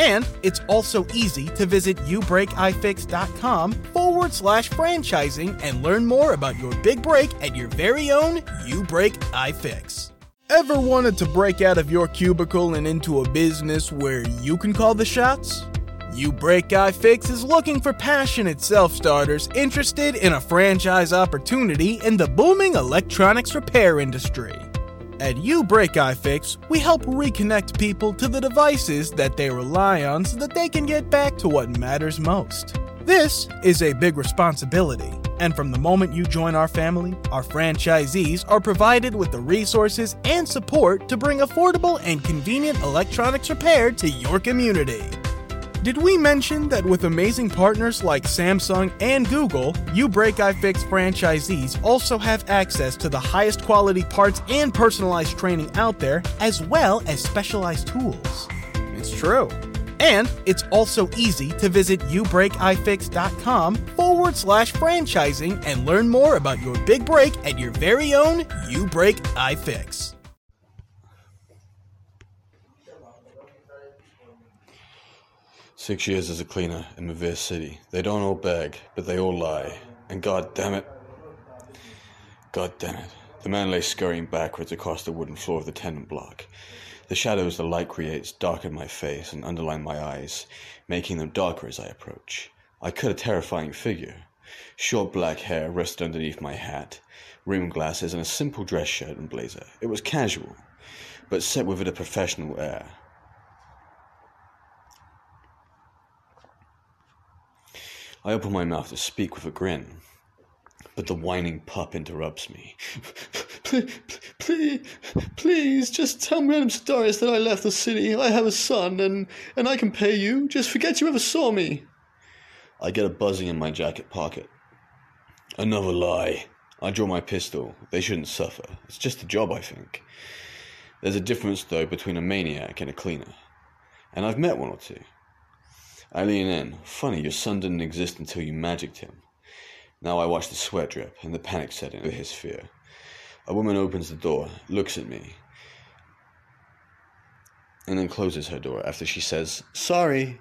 And it's also easy to visit youbreakifix.com forward slash franchising and learn more about your big break at your very own You Break iFix. Ever wanted to break out of your cubicle and into a business where you can call the shots? You Break iFix is looking for passionate self starters interested in a franchise opportunity in the booming electronics repair industry. At You Break iFix, we help reconnect people to the devices that they rely on so that they can get back to what matters most. This is a big responsibility, and from the moment you join our family, our franchisees are provided with the resources and support to bring affordable and convenient electronics repair to your community. Did we mention that with amazing partners like Samsung and Google, You Break iFix franchisees also have access to the highest quality parts and personalized training out there, as well as specialized tools? It's true. And it's also easy to visit youbreakifix.com forward slash franchising and learn more about your big break at your very own You Break iFix. Six years as a cleaner in Mavir City. They don't all beg, but they all lie. And god damn it. God damn it. The man lay scurrying backwards across the wooden floor of the tenement block. The shadows the light creates darken my face and underline my eyes, making them darker as I approach. I cut a terrifying figure. Short black hair rested underneath my hat, rimmed glasses, and a simple dress shirt and blazer. It was casual, but set with it a professional air. I open my mouth to speak with a grin, but the whining pup interrupts me. Please, please, please, just tell Madame Sedaris that I left the city. I have a son, and, and I can pay you. Just forget you ever saw me. I get a buzzing in my jacket pocket. Another lie. I draw my pistol. They shouldn't suffer. It's just a job, I think. There's a difference, though, between a maniac and a cleaner. And I've met one or two. I lean in. Funny, your son didn't exist until you magicked him. Now I watch the sweat drip and the panic set in with his fear. A woman opens the door, looks at me, and then closes her door after she says, Sorry.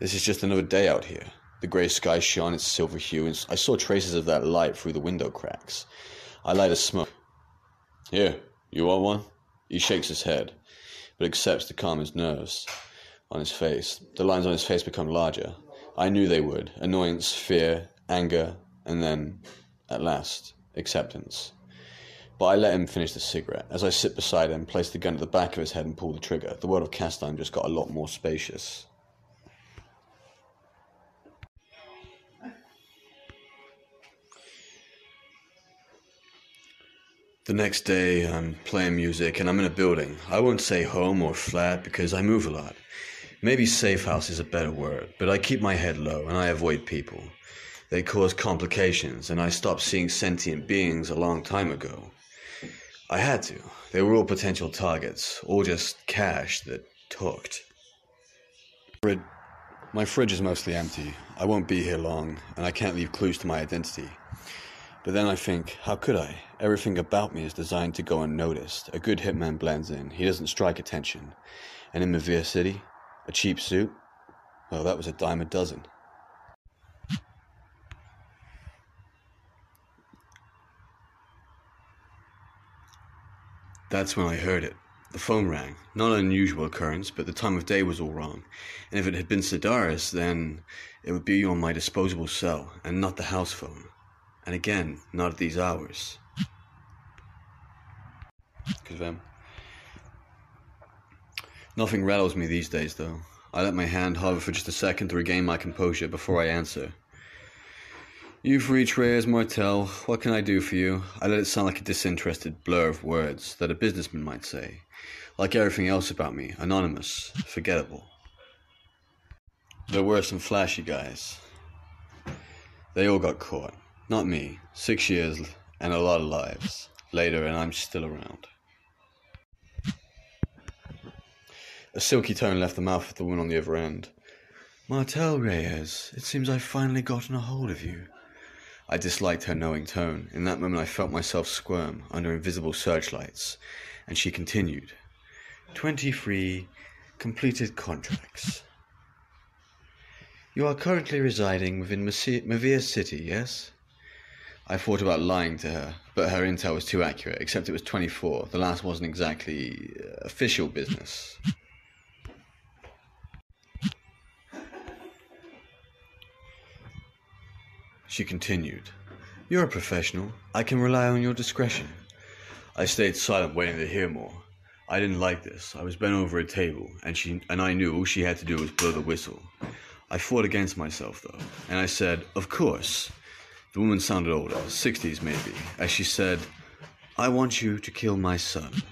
This is just another day out here. The grey sky shone its silver hue, and I saw traces of that light through the window cracks. I light a smoke. Here, you want one? He shakes his head, but accepts to calm his nerves on his face. The lines on his face become larger. I knew they would. Annoyance, fear, anger, and then, at last, acceptance. But I let him finish the cigarette. As I sit beside him, place the gun at the back of his head and pull the trigger, the world of Castym just got a lot more spacious. The next day, I'm playing music and I'm in a building. I won't say home or flat because I move a lot. Maybe safe house is a better word, but I keep my head low and I avoid people. They cause complications, and I stopped seeing sentient beings a long time ago. I had to. They were all potential targets, all just cash that talked. My fridge is mostly empty. I won't be here long, and I can't leave clues to my identity. But then I think, how could I? Everything about me is designed to go unnoticed. A good hitman blends in. He doesn't strike attention. And in Mavir City, a cheap suit? Oh, that was a dime a dozen. That's when I heard it. The phone rang. Not an unusual occurrence, but the time of day was all wrong. And if it had been Sedaris, then it would be on my disposable cell, and not the house phone. And again, not at these hours. because. Nothing rattles me these days, though. I let my hand hover for just a second to regain my composure before I answer. You've reached Reyes Martel. What can I do for you? I let it sound like a disinterested blur of words that a businessman might say. Like everything else about me, anonymous, forgettable. There were some flashy guys. They all got caught. Not me. Six years and a lot of lives later, and I'm still around. A silky tone left the mouth of the woman on the other end. Martel Reyes, it seems I've finally gotten a hold of you. I disliked her knowing tone. In that moment, I felt myself squirm under invisible searchlights, and she continued. Twenty-three completed contracts. You are currently residing within Mavia City, yes? I thought about lying to her, but her intel was too accurate, except it was 24. The last wasn't exactly uh, official business. She continued, You're a professional. I can rely on your discretion. I stayed silent, waiting to hear more. I didn't like this. I was bent over a table, and she and I knew all she had to do was blow the whistle. I fought against myself, though, and I said, Of course. The woman sounded older, 60s maybe, as she said, I want you to kill my son.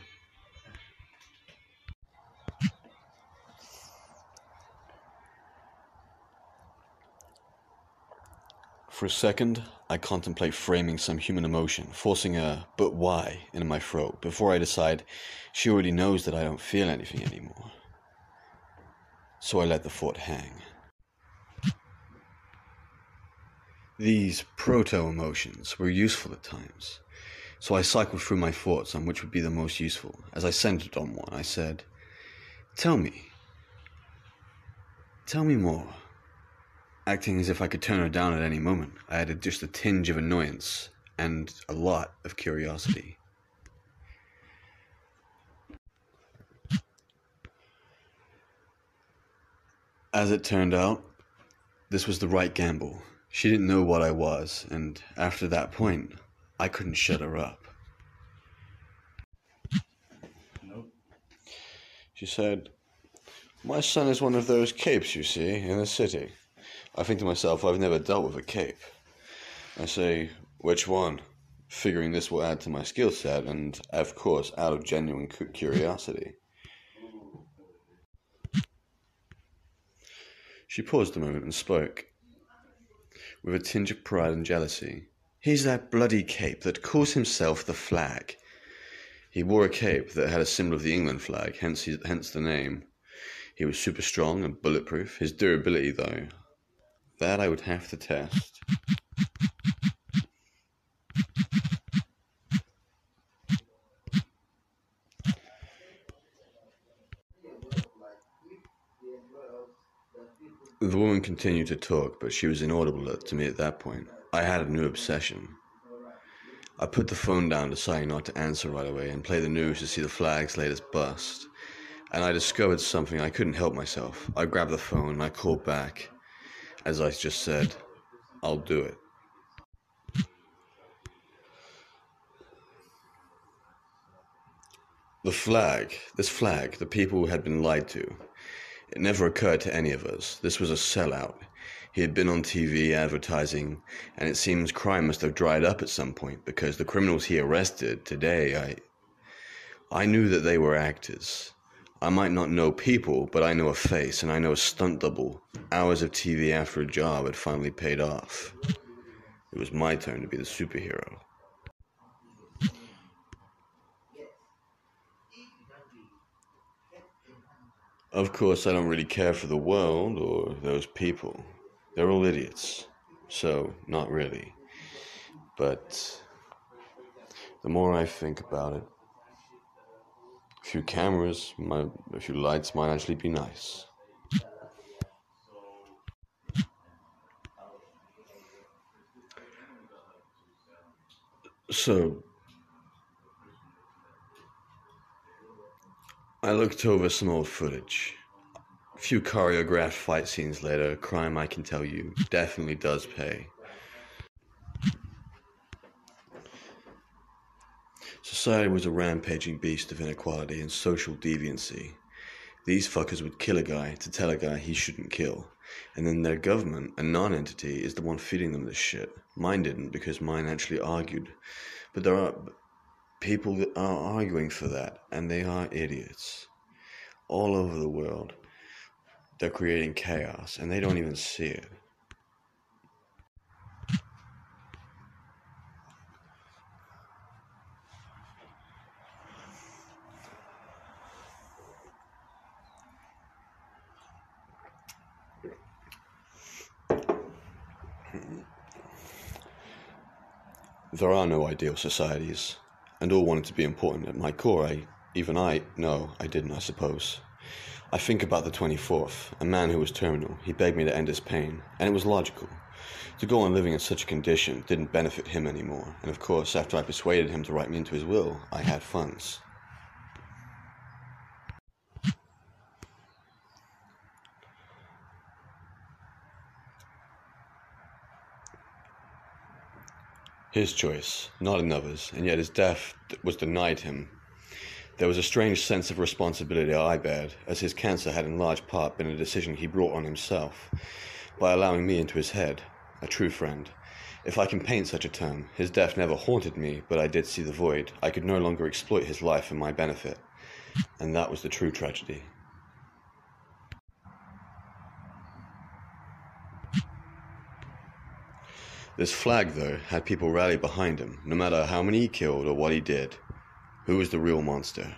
For a second, I contemplate framing some human emotion, forcing a but why into my throat, before I decide she already knows that I don't feel anything anymore. So I let the thought hang. These proto emotions were useful at times, so I cycled through my thoughts on which would be the most useful. As I centered on one, I said, Tell me. Tell me more. Acting as if I could turn her down at any moment, I added just a tinge of annoyance and a lot of curiosity. As it turned out, this was the right gamble. She didn't know what I was, and after that point, I couldn't shut her up. Nope. She said, My son is one of those capes you see in the city. I think to myself, I've never dealt with a cape. I say, Which one? Figuring this will add to my skill set, and of course, out of genuine curiosity. She paused a moment and spoke with a tinge of pride and jealousy. He's that bloody cape that calls himself the flag. He wore a cape that had a symbol of the England flag, hence, his, hence the name. He was super strong and bulletproof. His durability, though, that I would have to test. The woman continued to talk, but she was inaudible to me at that point. I had a new obsession. I put the phone down, deciding not to answer right away and play the news to see the flag's latest bust. And I discovered something I couldn't help myself. I grabbed the phone and I called back. As I just said, I'll do it. The flag, this flag, the people had been lied to. It never occurred to any of us. This was a sellout. He had been on TV advertising, and it seems crime must have dried up at some point because the criminals he arrested today, I. I knew that they were actors. I might not know people, but I know a face, and I know a stunt double. Hours of TV after a job had finally paid off. It was my turn to be the superhero. Of course, I don't really care for the world or those people. They're all idiots. So, not really. But the more I think about it, a few cameras, a few lights might actually be nice. So, I looked over some old footage. A few choreographed fight scenes later, crime, I can tell you, definitely does pay. Society was a rampaging beast of inequality and social deviancy. These fuckers would kill a guy to tell a guy he shouldn't kill. And then their government, a non entity, is the one feeding them this shit. Mine didn't because mine actually argued. But there are people that are arguing for that, and they are idiots. All over the world, they're creating chaos, and they don't even see it. There are no ideal societies, and all wanted to be important at my core. I, even I, no, I didn't, I suppose. I think about the 24th, a man who was terminal. He begged me to end his pain, and it was logical. To go on living in such a condition didn't benefit him anymore, and of course, after I persuaded him to write me into his will, I had funds. His choice, not another's, and yet his death was denied him. There was a strange sense of responsibility I bared, as his cancer had in large part been a decision he brought on himself, by allowing me into his head, a true friend. If I can paint such a term, his death never haunted me, but I did see the void. I could no longer exploit his life for my benefit, and that was the true tragedy. This flag, though, had people rally behind him, no matter how many he killed or what he did. Who was the real monster?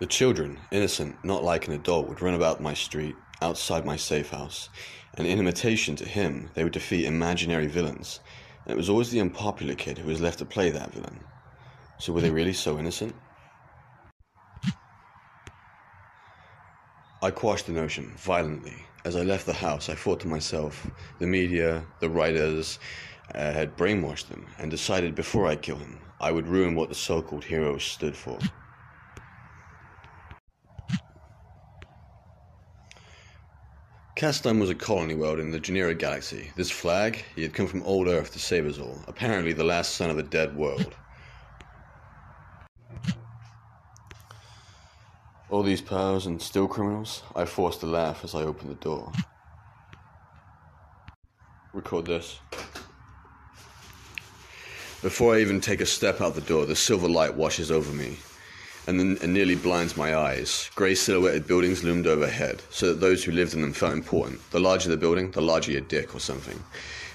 The children, innocent, not like an adult, would run about my street, outside my safe house, and in imitation to him, they would defeat imaginary villains, and it was always the unpopular kid who was left to play that villain. So were they really so innocent? I quashed the notion violently. As I left the house, I thought to myself, the media, the writers, uh, had brainwashed them and decided before I kill him, I would ruin what the so called heroes stood for. Castym was a colony world in the Genera galaxy. This flag, he had come from old Earth to save us all, apparently the last son of a dead world. All these powers and still criminals, I forced a laugh as I opened the door. Record this. Before I even take a step out the door, the silver light washes over me and then and nearly blinds my eyes. Grey silhouetted buildings loomed overhead, so that those who lived in them felt important. The larger the building, the larger your dick or something.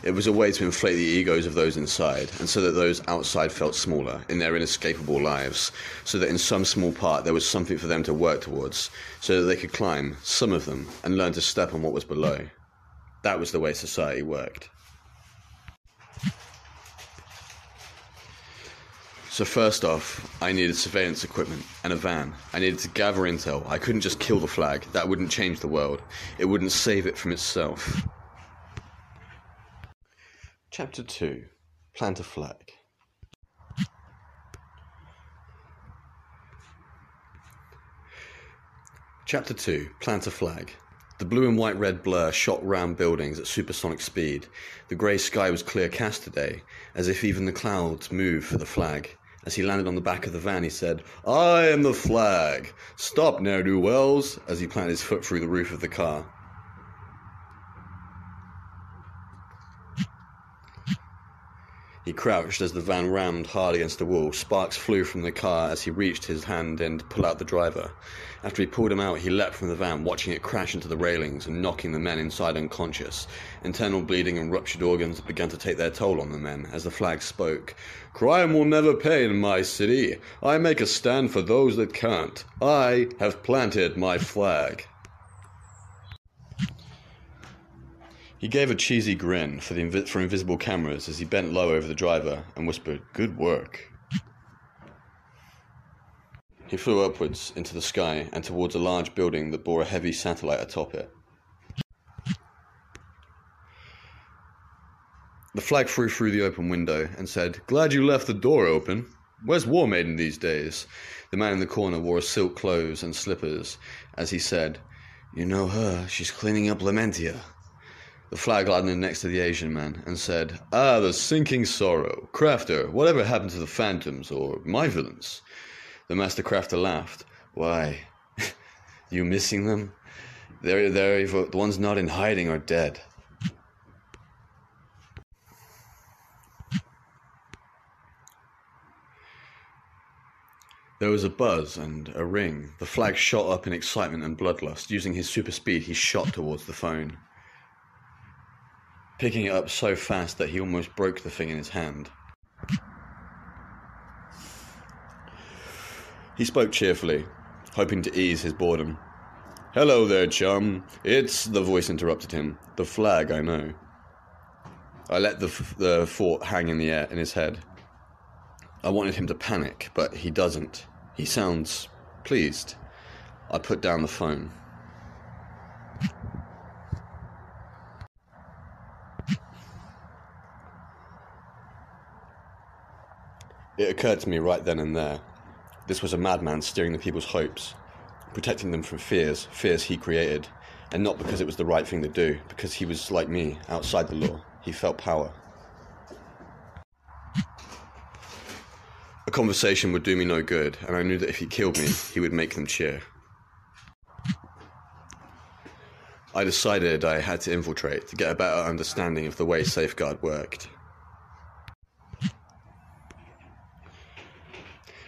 It was a way to inflate the egos of those inside, and so that those outside felt smaller in their inescapable lives, so that in some small part there was something for them to work towards, so that they could climb, some of them, and learn to step on what was below. That was the way society worked. So first off, I needed surveillance equipment and a van. I needed to gather intel. I couldn't just kill the flag. That wouldn't change the world. It wouldn't save it from itself. Chapter 2 Plant a Flag. Chapter 2 Plant a Flag. The blue and white red blur shot round buildings at supersonic speed. The grey sky was clear cast today, as if even the clouds moved for the flag. As he landed on the back of the van, he said, I am the flag. Stop, ne'er do wells, as he planted his foot through the roof of the car. He crouched as the van rammed hard against the wall. Sparks flew from the car as he reached his hand in to pull out the driver. After he pulled him out, he leapt from the van, watching it crash into the railings and knocking the men inside unconscious. Internal bleeding and ruptured organs began to take their toll on the men as the flag spoke. Crime will never pay in my city. I make a stand for those that can't. I have planted my flag. He gave a cheesy grin for, the invi- for invisible cameras as he bent low over the driver and whispered, Good work. He flew upwards into the sky and towards a large building that bore a heavy satellite atop it. The flag flew through the open window and said, Glad you left the door open. Where's War Maiden these days? The man in the corner wore silk clothes and slippers as he said, You know her. She's cleaning up Lamentia. The flag landed next to the Asian man and said, Ah, the sinking sorrow. Crafter, whatever happened to the phantoms or my villains? The master crafter laughed. Why, you missing them? They're, they're, the ones not in hiding are dead. There was a buzz and a ring. The flag shot up in excitement and bloodlust. Using his super speed, he shot towards the phone, picking it up so fast that he almost broke the thing in his hand. He spoke cheerfully, hoping to ease his boredom. Hello there, chum. It's. The voice interrupted him. The flag, I know. I let the, f- the thought hang in the air in his head. I wanted him to panic, but he doesn't. He sounds pleased. I put down the phone. It occurred to me right then and there. This was a madman steering the people's hopes, protecting them from fears, fears he created, and not because it was the right thing to do, because he was like me, outside the law. He felt power. A conversation would do me no good, and I knew that if he killed me, he would make them cheer. I decided I had to infiltrate to get a better understanding of the way Safeguard worked.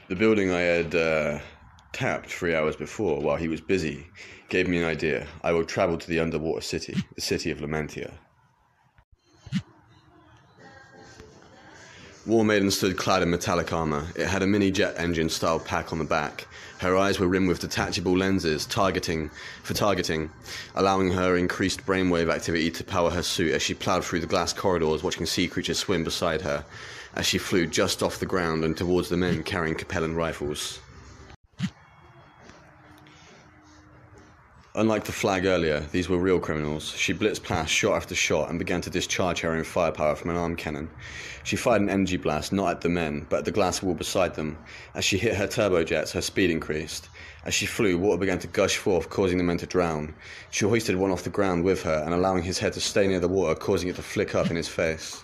The building I had uh, tapped three hours before while he was busy gave me an idea. I will travel to the underwater city, the city of Lamentia. War Maiden stood clad in metallic armor. It had a mini jet engine style pack on the back. Her eyes were rimmed with detachable lenses targeting for targeting, allowing her increased brainwave activity to power her suit as she plowed through the glass corridors watching sea creatures swim beside her as she flew just off the ground and towards the men carrying Capellan rifles. Unlike the flag earlier, these were real criminals. She blitzed past shot after shot and began to discharge her own firepower from an arm cannon. She fired an energy blast not at the men, but at the glass wall beside them. As she hit her turbojets, her speed increased. As she flew, water began to gush forth, causing the men to drown. She hoisted one off the ground with her and allowing his head to stay near the water, causing it to flick up in his face.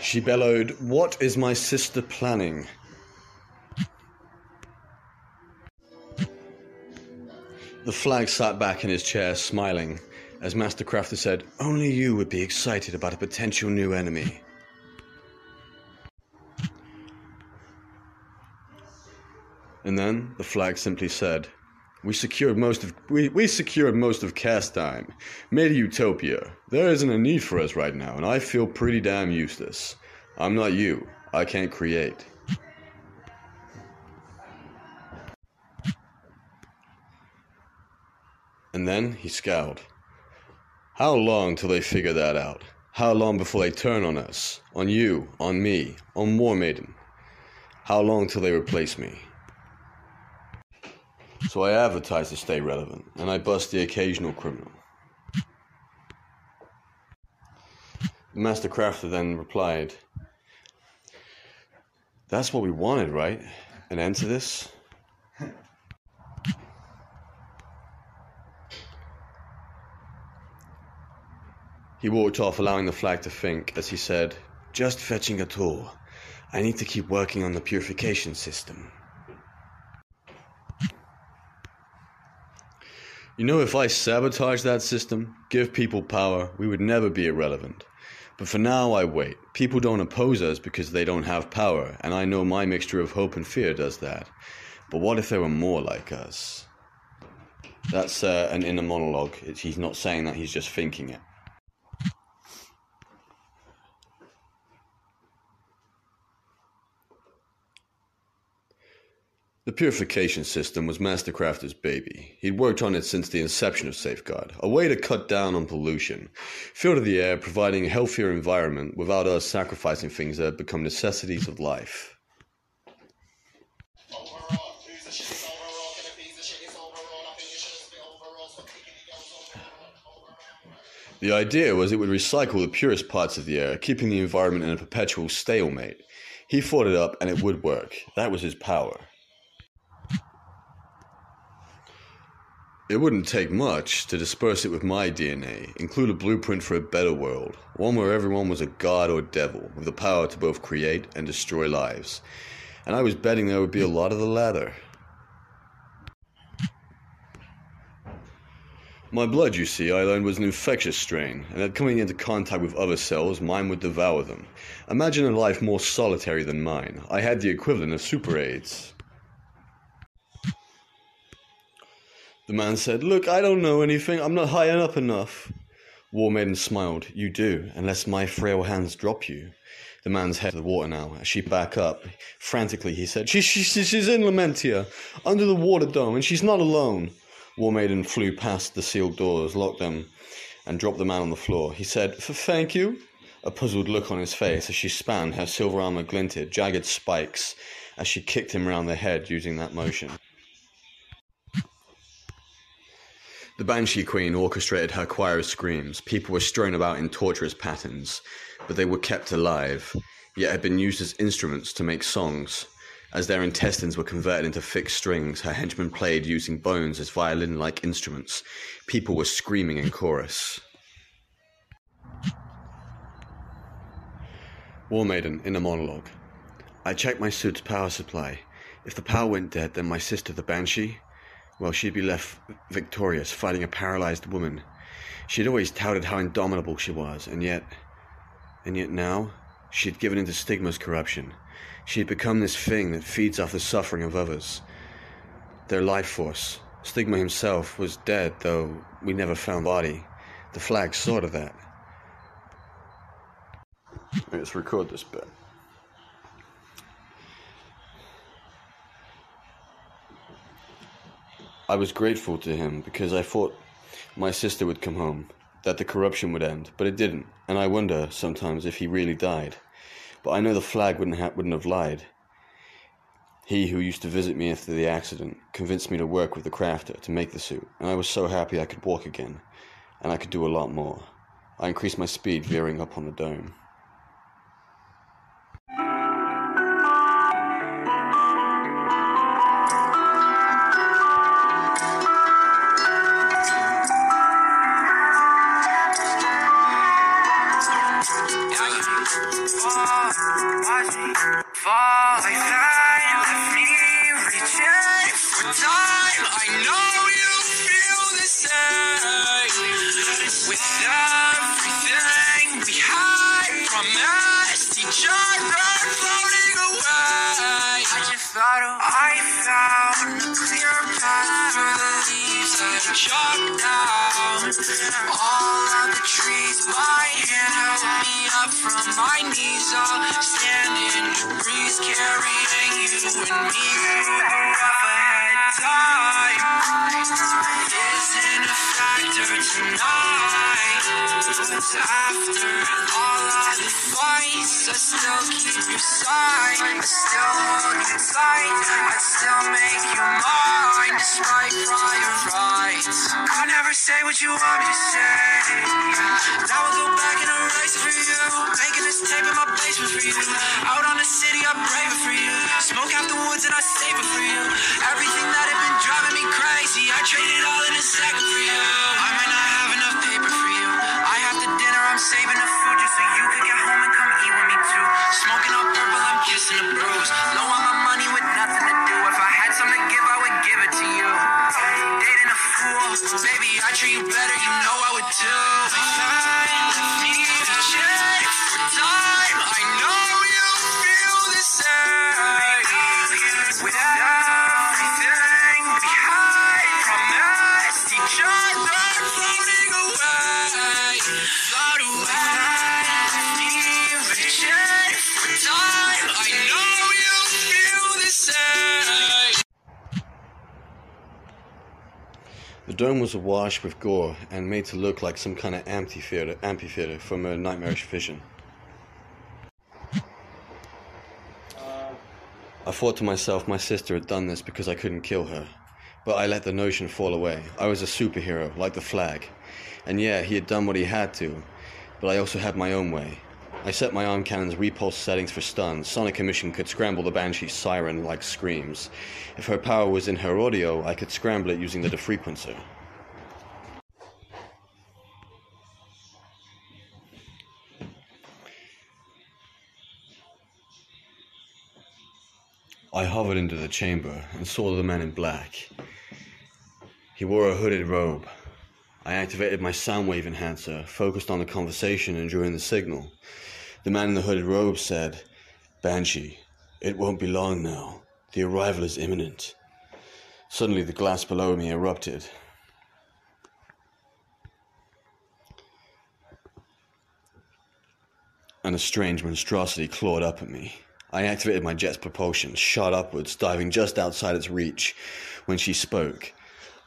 She bellowed, What is my sister planning? The flag sat back in his chair, smiling, as Master Crafter said, Only you would be excited about a potential new enemy. And then the flag simply said, we secured most of we, we secured most of Castym, made a utopia. There isn't a need for us right now, and I feel pretty damn useless. I'm not you. I can't create. And then he scowled. How long till they figure that out? How long before they turn on us? On you? On me? On War Maiden? How long till they replace me? So I advertise to stay relevant, and I bust the occasional criminal. The Master Crafter then replied, That's what we wanted, right? An end to this? He walked off, allowing the flag to think, as he said, Just fetching a tool. I need to keep working on the purification system. You know, if I sabotage that system, give people power, we would never be irrelevant. But for now, I wait. People don't oppose us because they don't have power, and I know my mixture of hope and fear does that. But what if there were more like us? That's uh, an inner monologue. It's, he's not saying that, he's just thinking it. The purification system was Mastercrafter's baby. He'd worked on it since the inception of Safeguard, a way to cut down on pollution, filter the air, providing a healthier environment without us sacrificing things that have become necessities of life. The idea was it would recycle the purest parts of the air, keeping the environment in a perpetual stalemate. He thought it up and it would work. That was his power. It wouldn't take much to disperse it with my DNA, include a blueprint for a better world, one where everyone was a god or devil with the power to both create and destroy lives. And I was betting there would be a lot of the latter. My blood, you see, I learned was an infectious strain, and that coming into contact with other cells, mine would devour them. Imagine a life more solitary than mine. I had the equivalent of super AIDS. The man said, Look, I don't know anything. I'm not high up enough. War Maiden smiled. You do, unless my frail hands drop you. The man's head to the water now. As she back up, frantically he said, she, she, She's in Lamentia, under the water dome, and she's not alone. War Maiden flew past the sealed doors, locked them, and dropped the man on the floor. He said, Thank you. A puzzled look on his face as she span, her silver armor glinted, jagged spikes, as she kicked him round the head using that motion. The Banshee Queen orchestrated her choir of screams. People were strewn about in torturous patterns, but they were kept alive, yet had been used as instruments to make songs. As their intestines were converted into fixed strings, her henchmen played using bones as violin like instruments. People were screaming in chorus. War Maiden in a monologue. I checked my suit's power supply. If the power went dead, then my sister, the Banshee, well, she'd be left victorious, fighting a paralyzed woman. She'd always touted how indomitable she was, and yet. And yet now, she'd given into Stigma's corruption. She'd become this thing that feeds off the suffering of others. Their life force. Stigma himself was dead, though we never found body. The flag saw to that. Let's record this bit. I was grateful to him because I thought my sister would come home, that the corruption would end, but it didn't, and I wonder sometimes if he really died. But I know the flag wouldn't, ha- wouldn't have lied. He who used to visit me after the accident convinced me to work with the crafter to make the suit, and I was so happy I could walk again, and I could do a lot more. I increased my speed veering up on the dome. Say what you want me to say. Now I'll go back and erase for you. Making this tape in my basement for you. Out on the city, I brave it for you. Smoke out the woods and I save it for you. Everything that had been driving me crazy, I traded all in a second for you. Baby, I treat you better, you know I would too. Dome was awash with gore and made to look like some kind of amphitheater, amphitheater from a nightmarish vision. I thought to myself my sister had done this because I couldn't kill her. But I let the notion fall away. I was a superhero, like the flag. And yeah, he had done what he had to, but I also had my own way. I set my arm cannon's repulse settings for stun. Sonic emission could scramble the Banshee's siren like screams. If her power was in her audio, I could scramble it using the defrequencer. I hovered into the chamber and saw the man in black. He wore a hooded robe. I activated my sound wave enhancer, focused on the conversation and drew in the signal. The man in the hooded robe said, Banshee, it won't be long now. The arrival is imminent. Suddenly, the glass below me erupted. And a strange monstrosity clawed up at me. I activated my jet's propulsion, shot upwards, diving just outside its reach. When she spoke,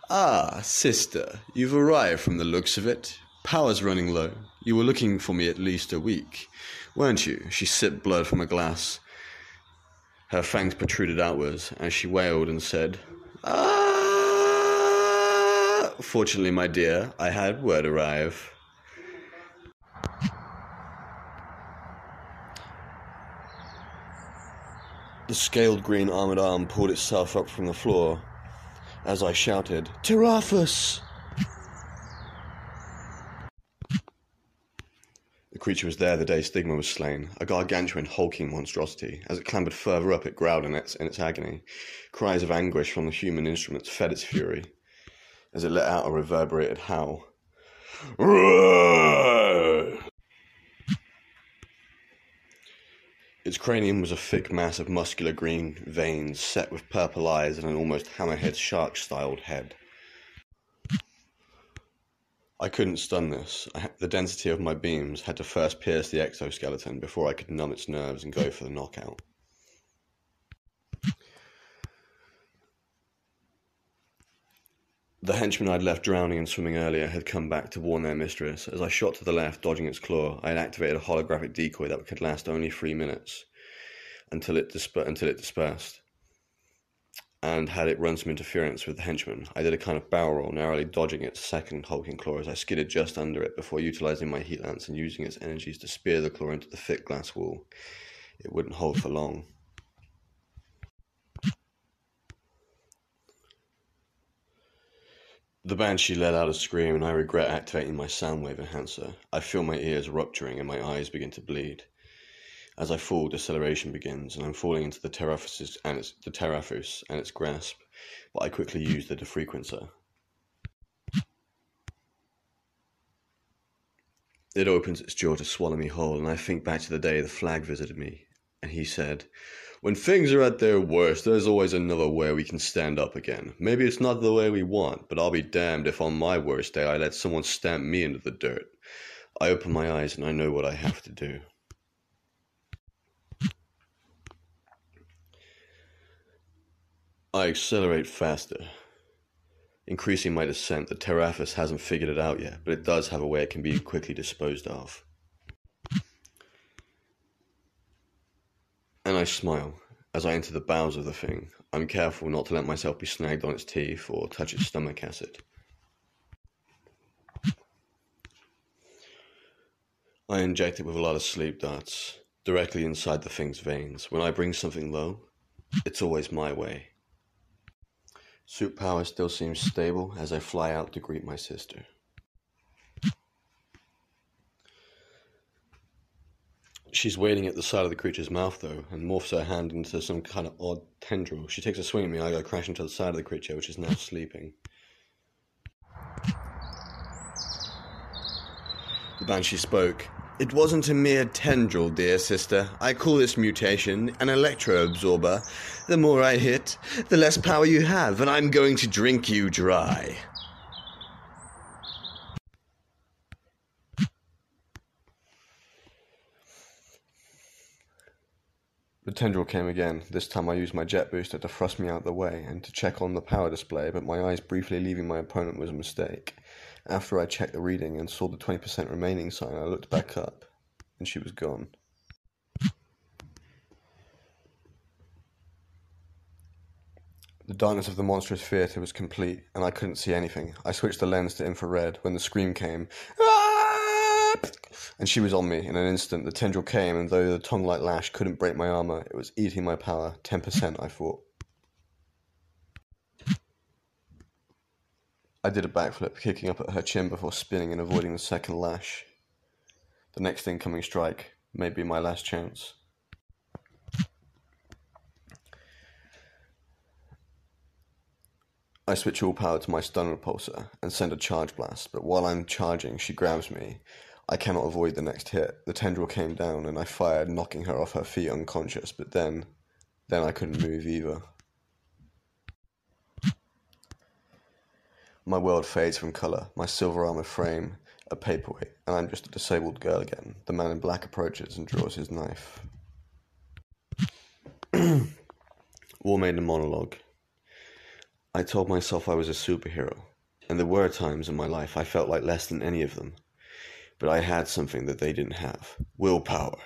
Ah, sister, you've arrived from the looks of it. Power's running low. You were looking for me at least a week, weren't you? She sipped blood from a glass. Her fangs protruded outwards as she wailed and said, Ah! Fortunately, my dear, I had word arrive. The scaled green armored arm pulled itself up from the floor as I shouted, Teraphus! The creature was there the day Stigma was slain, a gargantuan, hulking monstrosity. As it clambered further up, it growled in its, in its agony. Cries of anguish from the human instruments fed its fury, as it let out a reverberated howl. Its cranium was a thick mass of muscular green veins set with purple eyes and an almost hammerhead shark styled head. I couldn't stun this. I, the density of my beams had to first pierce the exoskeleton before I could numb its nerves and go for the knockout. Henchmen I'd left drowning and swimming earlier had come back to warn their mistress. As I shot to the left, dodging its claw, I had activated a holographic decoy that could last only three minutes until it, disper- until it dispersed and had it run some interference with the henchman. I did a kind of barrel roll, narrowly dodging its second hulking claw as I skidded just under it before utilizing my heat lance and using its energies to spear the claw into the thick glass wall. It wouldn't hold for long. The banshee let out a scream, and I regret activating my soundwave enhancer. I feel my ears rupturing and my eyes begin to bleed. As I fall, deceleration begins, and I'm falling into the Teraphus and its the Teraphus and its grasp, but I quickly use the defrequencer. It opens its jaw to swallow me whole, and I think back to the day the flag visited me, and he said, when things are at their worst, there's always another way we can stand up again. Maybe it's not the way we want, but I'll be damned if on my worst day I let someone stamp me into the dirt. I open my eyes and I know what I have to do. I accelerate faster, increasing my descent. The Teraphus hasn't figured it out yet, but it does have a way it can be quickly disposed of. And I smile as I enter the bowels of the thing. I'm careful not to let myself be snagged on its teeth or touch its stomach acid. I inject it with a lot of sleep darts directly inside the thing's veins. When I bring something low, it's always my way. Suit power still seems stable as I fly out to greet my sister. She's waiting at the side of the creature's mouth, though, and morphs her hand into some kind of odd tendril. She takes a swing at me, I go crashing to the side of the creature, which is now sleeping. The banshee spoke. It wasn't a mere tendril, dear sister. I call this mutation an electro absorber. The more I hit, the less power you have, and I'm going to drink you dry. The tendril came again. This time I used my jet booster to thrust me out of the way and to check on the power display, but my eyes briefly leaving my opponent was a mistake. After I checked the reading and saw the 20% remaining sign, I looked back up, and she was gone. The darkness of the monstrous theatre was complete, and I couldn't see anything. I switched the lens to infrared when the scream came. "Ah!" And she was on me in an instant. The tendril came, and though the tongue like lash couldn't break my armor, it was eating my power. 10%, I thought. I did a backflip, kicking up at her chin before spinning and avoiding the second lash. The next incoming strike may be my last chance. I switch all power to my stun repulsor and send a charge blast, but while I'm charging, she grabs me. I cannot avoid the next hit. The tendril came down and I fired, knocking her off her feet unconscious, but then, then I couldn't move either. My world fades from colour, my silver armour frame a paperweight, and I'm just a disabled girl again. The man in black approaches and draws his knife. War Maiden monologue. I told myself I was a superhero, and there were times in my life I felt like less than any of them. But I had something that they didn't have willpower.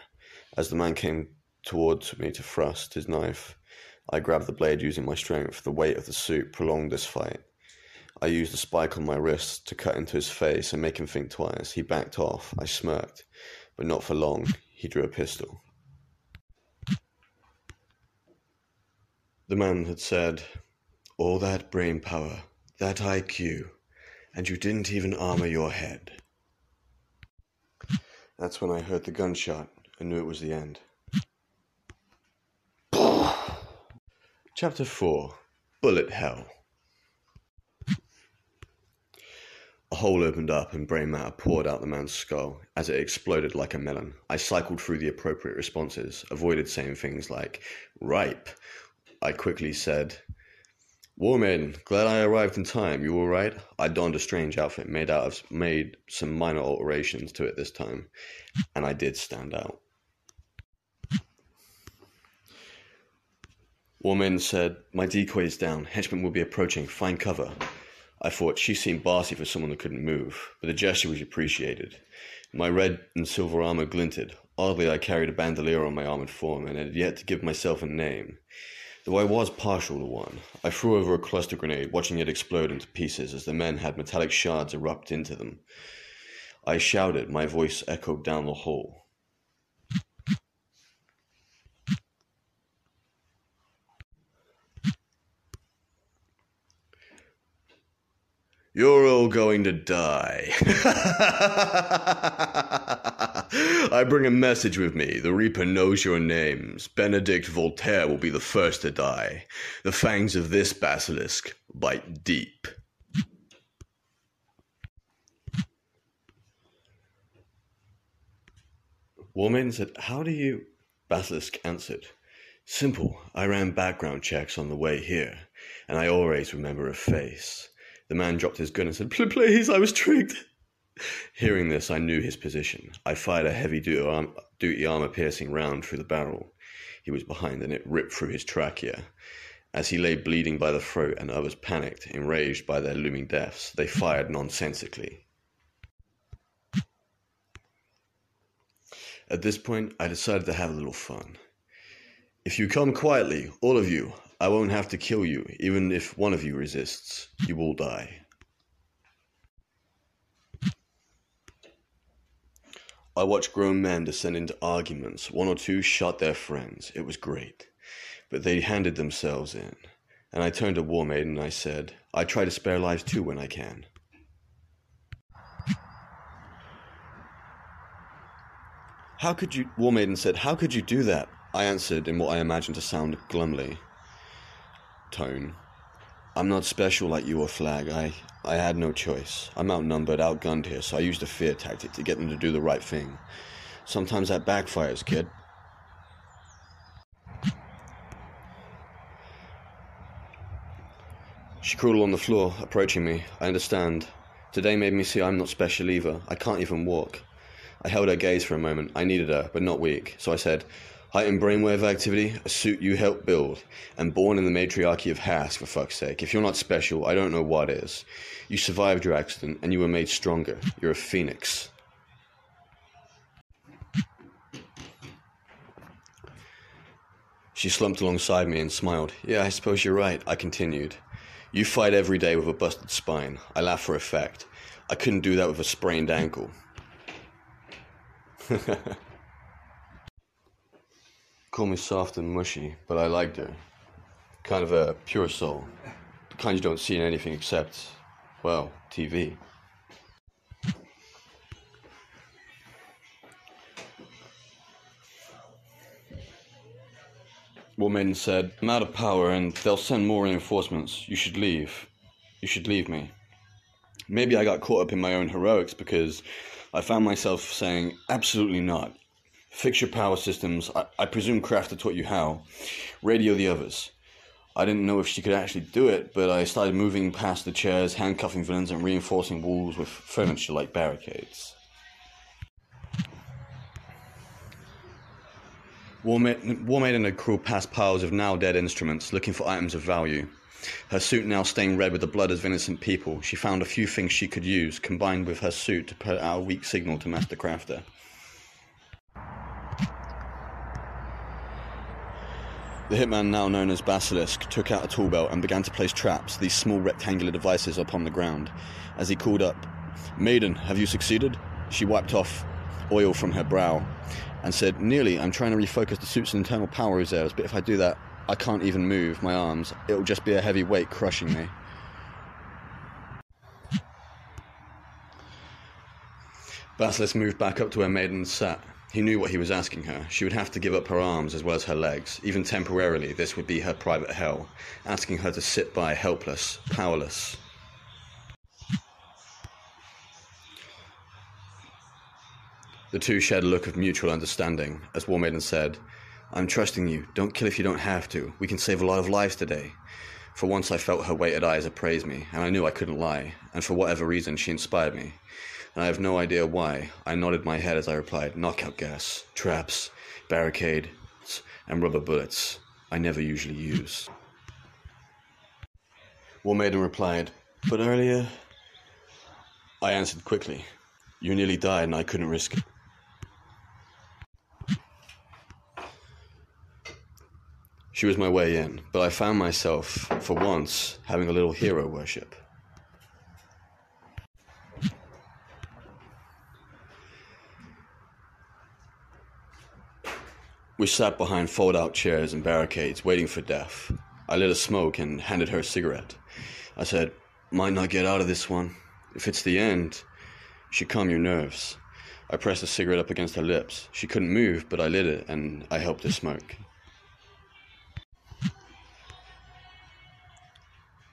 As the man came towards me to thrust his knife, I grabbed the blade using my strength. The weight of the suit prolonged this fight. I used the spike on my wrist to cut into his face and make him think twice. He backed off. I smirked, but not for long. He drew a pistol. The man had said, All that brain power, that IQ, and you didn't even armor your head. That's when I heard the gunshot and knew it was the end. Chapter 4 Bullet Hell. A hole opened up and brain matter poured out the man's skull. As it exploded like a melon, I cycled through the appropriate responses, avoided saying things like, ripe. I quickly said, War Maiden, glad I arrived in time. You all right? I donned a strange outfit, made out of made some minor alterations to it this time, and I did stand out. War Maiden said, My decoy is down. Henchmen will be approaching. Find cover. I thought she seemed bossy for someone that couldn't move, but the gesture was appreciated. My red and silver armor glinted. Oddly, I carried a bandolier on my armored form and had yet to give myself a name. Though I was partial to one, I threw over a cluster grenade, watching it explode into pieces as the men had metallic shards erupt into them. I shouted, my voice echoed down the hall. You're all going to die. I bring a message with me. The Reaper knows your names. Benedict Voltaire will be the first to die. The fangs of this basilisk bite deep. Woman said, How do you. Basilisk answered, Simple. I ran background checks on the way here, and I always remember a face. The man dropped his gun and said, Please, I was tricked. Hearing this, I knew his position. I fired a heavy duty armor piercing round through the barrel. He was behind, and it ripped through his trachea. As he lay bleeding by the throat, and others panicked, enraged by their looming deaths, they fired nonsensically. At this point, I decided to have a little fun. If you come quietly, all of you, I won't have to kill you, even if one of you resists. You will die. I watched grown men descend into arguments. One or two shot their friends. It was great. But they handed themselves in. And I turned to War Maiden and I said, I try to spare lives too when I can. How could you, War Maiden said, how could you do that? I answered in what I imagined to sound glumly tone. I'm not special like you or Flag. I, I had no choice. I'm outnumbered, outgunned here, so I used a fear tactic to get them to do the right thing. Sometimes that backfires, kid. She crawled on the floor, approaching me. I understand. Today made me see I'm not special either. I can't even walk. I held her gaze for a moment. I needed her, but not weak. So I said, Heightened brainwave activity, a suit you helped build, and born in the matriarchy of Hask, for fuck's sake. If you're not special, I don't know what is. You survived your accident, and you were made stronger. You're a phoenix. She slumped alongside me and smiled. Yeah, I suppose you're right, I continued. You fight every day with a busted spine. I laugh for effect. I couldn't do that with a sprained ankle. Call me soft and mushy, but I liked her. Kind of a pure soul. The kind you don't see in anything except, well, TV. Woman said, I'm out of power and they'll send more reinforcements. You should leave. You should leave me. Maybe I got caught up in my own heroics because I found myself saying, absolutely not. Fix your power systems. I, I presume Crafter taught you how. Radio the others. I didn't know if she could actually do it, but I started moving past the chairs, handcuffing villains, and reinforcing walls with furniture like barricades. Warmaid, Warmaid and her crew passed piles of now dead instruments, looking for items of value. Her suit now stained red with the blood of innocent people, she found a few things she could use, combined with her suit to put out a weak signal to Master Crafter. The hitman, now known as Basilisk, took out a tool belt and began to place traps, these small rectangular devices, upon the ground. As he called up, Maiden, have you succeeded? She wiped off oil from her brow and said, Nearly, I'm trying to refocus the suit's internal power reserves, but if I do that, I can't even move my arms. It'll just be a heavy weight crushing me. Basilisk moved back up to where Maiden sat. He knew what he was asking her. She would have to give up her arms as well as her legs. Even temporarily, this would be her private hell, asking her to sit by helpless, powerless. The two shared a look of mutual understanding as War Maiden said, I'm trusting you. Don't kill if you don't have to. We can save a lot of lives today. For once, I felt her weighted eyes appraise me, and I knew I couldn't lie, and for whatever reason, she inspired me. And I have no idea why. I nodded my head as I replied knockout gas, traps, barricades, and rubber bullets. I never usually use. War Maiden replied, But earlier. I answered quickly. You nearly died, and I couldn't risk it. She was my way in, but I found myself, for once, having a little hero worship. We sat behind fold out chairs and barricades, waiting for death. I lit a smoke and handed her a cigarette. I said, Might not get out of this one. If it's the end, should calm your nerves. I pressed the cigarette up against her lips. She couldn't move, but I lit it and I helped her smoke.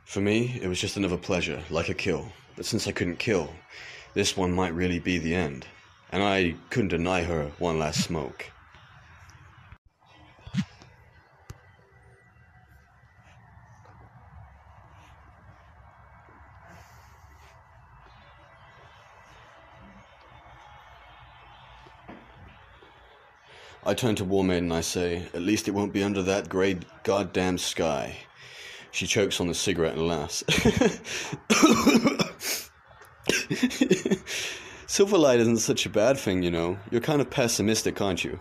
For me, it was just another pleasure, like a kill. But since I couldn't kill, this one might really be the end. And I couldn't deny her one last smoke. I turn to War Maiden and I say, At least it won't be under that grey goddamn sky. She chokes on the cigarette and laughs. Silverlight isn't such a bad thing, you know. You're kind of pessimistic, aren't you?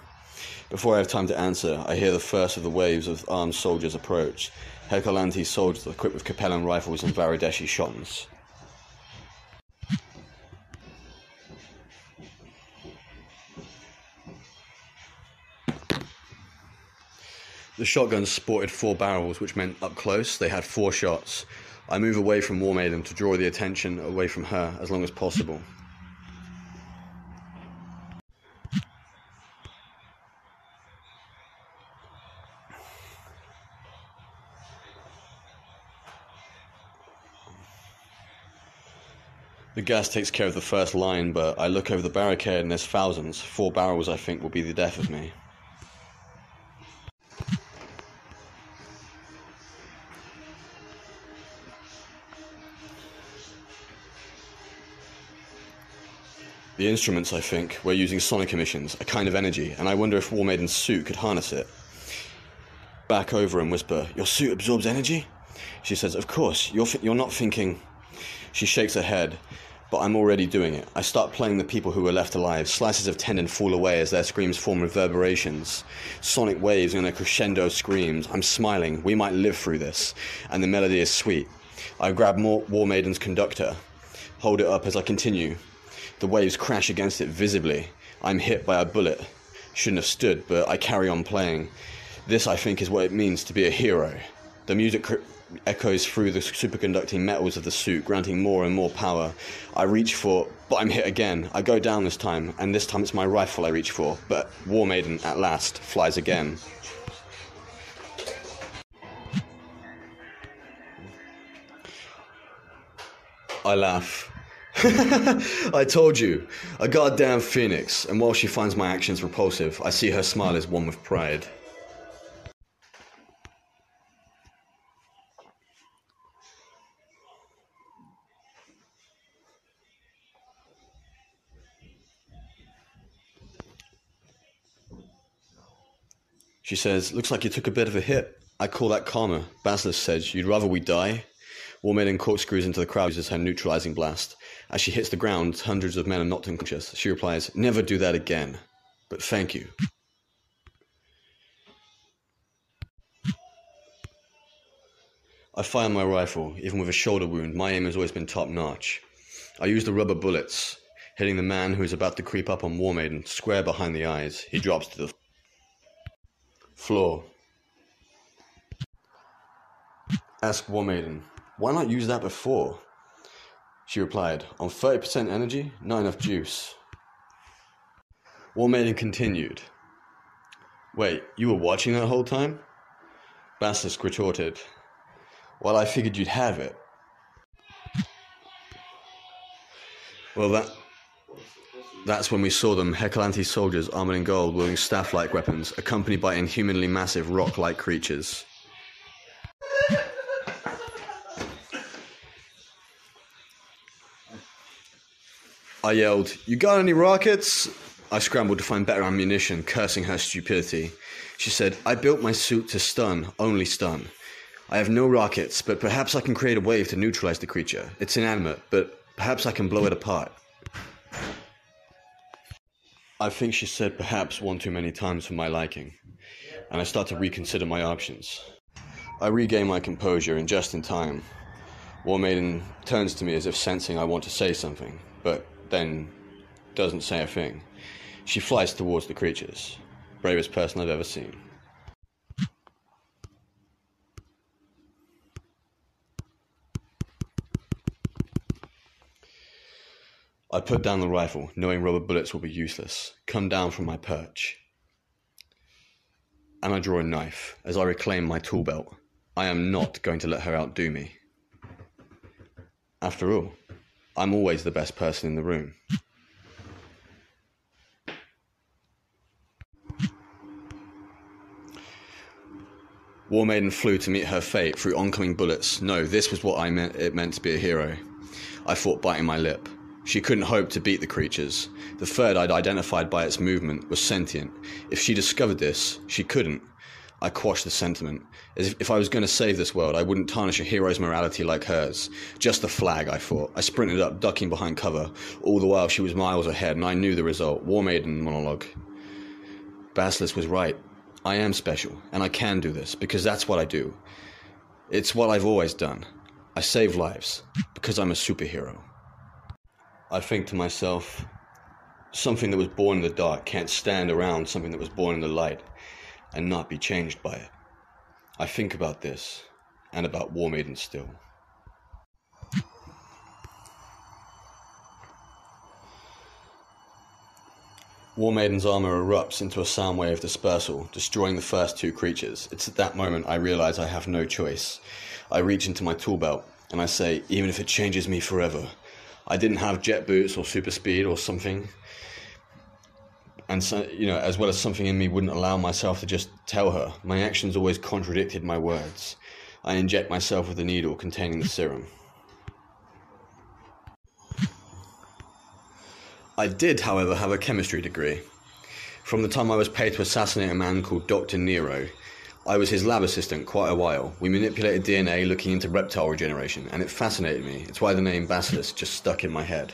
Before I have time to answer, I hear the first of the waves of armed soldiers approach. Helkolanti soldiers equipped with Capellan rifles and Varideshi shotguns. The shotguns sported four barrels, which meant up close they had four shots. I move away from War Maiden to draw the attention away from her as long as possible. The gas takes care of the first line, but I look over the barricade and there's thousands. Four barrels, I think, will be the death of me. The instruments, I think, were using sonic emissions, a kind of energy, and I wonder if War Maiden's suit could harness it. Back over and whisper, Your suit absorbs energy? She says, Of course, you're, you're not thinking. She shakes her head, but I'm already doing it. I start playing the people who were left alive. Slices of tendon fall away as their screams form reverberations. Sonic waves and a crescendo screams. I'm smiling. We might live through this. And the melody is sweet. I grab more War Maiden's conductor, hold it up as I continue. The waves crash against it visibly. I'm hit by a bullet. Shouldn't have stood, but I carry on playing. This, I think, is what it means to be a hero. The music cr- echoes through the superconducting metals of the suit, granting more and more power. I reach for, but I'm hit again. I go down this time, and this time it's my rifle I reach for, but War Maiden at last flies again. I laugh. I told you, a goddamn phoenix, and while she finds my actions repulsive, I see her smile as one with pride. She says, Looks like you took a bit of a hit. I call that karma. Basilisk says, You'd rather we die? War Maiden corkscrews into the crowd uses her neutralizing blast. As she hits the ground, hundreds of men are knocked unconscious. She replies, Never do that again. But thank you. I fire my rifle, even with a shoulder wound. My aim has always been top notch. I use the rubber bullets, hitting the man who is about to creep up on War Maiden square behind the eyes. He drops to the floor. Ask War Maiden, why not use that before? She replied, on 30% energy, not enough juice. War Maiden continued, Wait, you were watching that whole time? Basilisk retorted, Well, I figured you'd have it. Well, that. That's when we saw them, Hecalanti soldiers armored in gold, wielding staff like weapons, accompanied by inhumanly massive rock like creatures. I yelled, You got any rockets? I scrambled to find better ammunition, cursing her stupidity. She said, I built my suit to stun, only stun. I have no rockets, but perhaps I can create a wave to neutralize the creature. It's inanimate, but perhaps I can blow it apart. I think she said perhaps one too many times for my liking, and I start to reconsider my options. I regain my composure, and just in time, War Maiden turns to me as if sensing I want to say something, but then doesn't say a thing. She flies towards the creatures. Bravest person I've ever seen. I put down the rifle, knowing rubber bullets will be useless, come down from my perch. And I draw a knife as I reclaim my tool belt. I am not going to let her outdo me. After all, I'm always the best person in the room. War Maiden flew to meet her fate through oncoming bullets. No, this was what I meant it meant to be a hero. I fought biting my lip. She couldn't hope to beat the creatures. The third I'd identified by its movement was sentient. If she discovered this, she couldn't. I quashed the sentiment. As if, if I was going to save this world, I wouldn't tarnish a hero's morality like hers. Just the flag, I thought. I sprinted up, ducking behind cover. All the while, she was miles ahead, and I knew the result. War Maiden monologue. Basilisk was right. I am special, and I can do this, because that's what I do. It's what I've always done. I save lives, because I'm a superhero. I think to myself, something that was born in the dark can't stand around something that was born in the light and not be changed by it. I think about this and about War Maiden still. War Maiden's armor erupts into a sound wave dispersal, destroying the first two creatures. It's at that moment I realize I have no choice. I reach into my tool belt and I say, even if it changes me forever, I didn't have jet boots or super speed or something. And so, you know, as well as something in me wouldn't allow myself to just tell her. My actions always contradicted my words. I inject myself with a needle containing the serum. I did, however, have a chemistry degree. From the time I was paid to assassinate a man called Dr. Nero, I was his lab assistant quite a while. We manipulated DNA looking into reptile regeneration, and it fascinated me. It's why the name Basilisk just stuck in my head.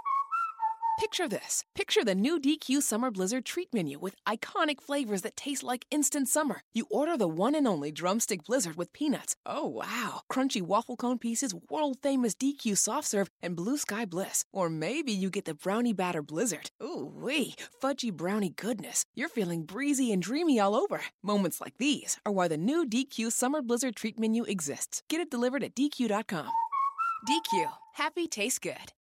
Picture this. Picture the new DQ Summer Blizzard treat menu with iconic flavors that taste like instant summer. You order the one and only drumstick blizzard with peanuts. Oh, wow. Crunchy waffle cone pieces, world famous DQ soft serve, and blue sky bliss. Or maybe you get the brownie batter blizzard. Ooh, wee. Fudgy brownie goodness. You're feeling breezy and dreamy all over. Moments like these are why the new DQ Summer Blizzard treat menu exists. Get it delivered at DQ.com. DQ. Happy tastes good.